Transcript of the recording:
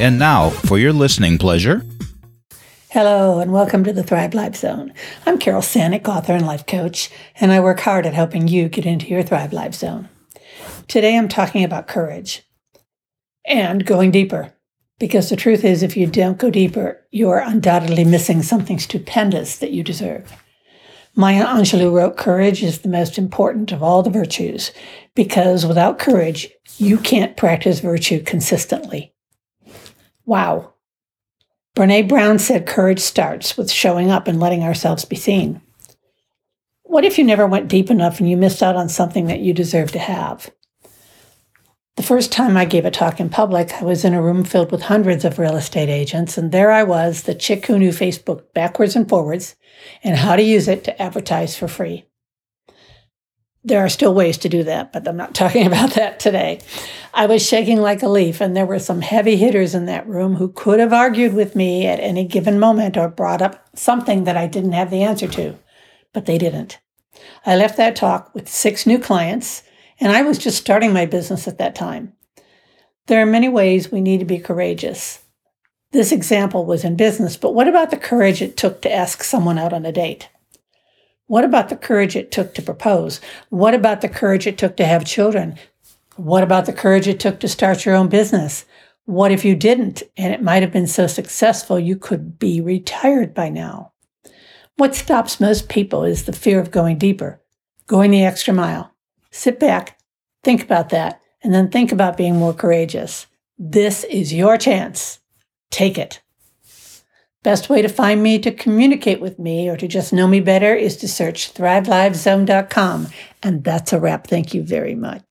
And now, for your listening pleasure, Hello, and welcome to the Thrive Life Zone. I'm Carol Sanick, author and life coach, and I work hard at helping you get into your Thrive Life Zone. Today I'm talking about courage and going deeper. Because the truth is, if you don't go deeper, you're undoubtedly missing something stupendous that you deserve. Maya Angelou wrote, Courage is the most important of all the virtues, because without courage, you can't practice virtue consistently. Wow. Brene Brown said courage starts with showing up and letting ourselves be seen. What if you never went deep enough and you missed out on something that you deserve to have? The first time I gave a talk in public, I was in a room filled with hundreds of real estate agents, and there I was, the chick who knew Facebook backwards and forwards and how to use it to advertise for free. There are still ways to do that, but I'm not talking about that today. I was shaking like a leaf, and there were some heavy hitters in that room who could have argued with me at any given moment or brought up something that I didn't have the answer to, but they didn't. I left that talk with six new clients, and I was just starting my business at that time. There are many ways we need to be courageous. This example was in business, but what about the courage it took to ask someone out on a date? What about the courage it took to propose? What about the courage it took to have children? What about the courage it took to start your own business? What if you didn't and it might have been so successful you could be retired by now? What stops most people is the fear of going deeper, going the extra mile. Sit back, think about that, and then think about being more courageous. This is your chance. Take it. Best way to find me to communicate with me or to just know me better is to search thrivelifezone.com. And that's a wrap. Thank you very much.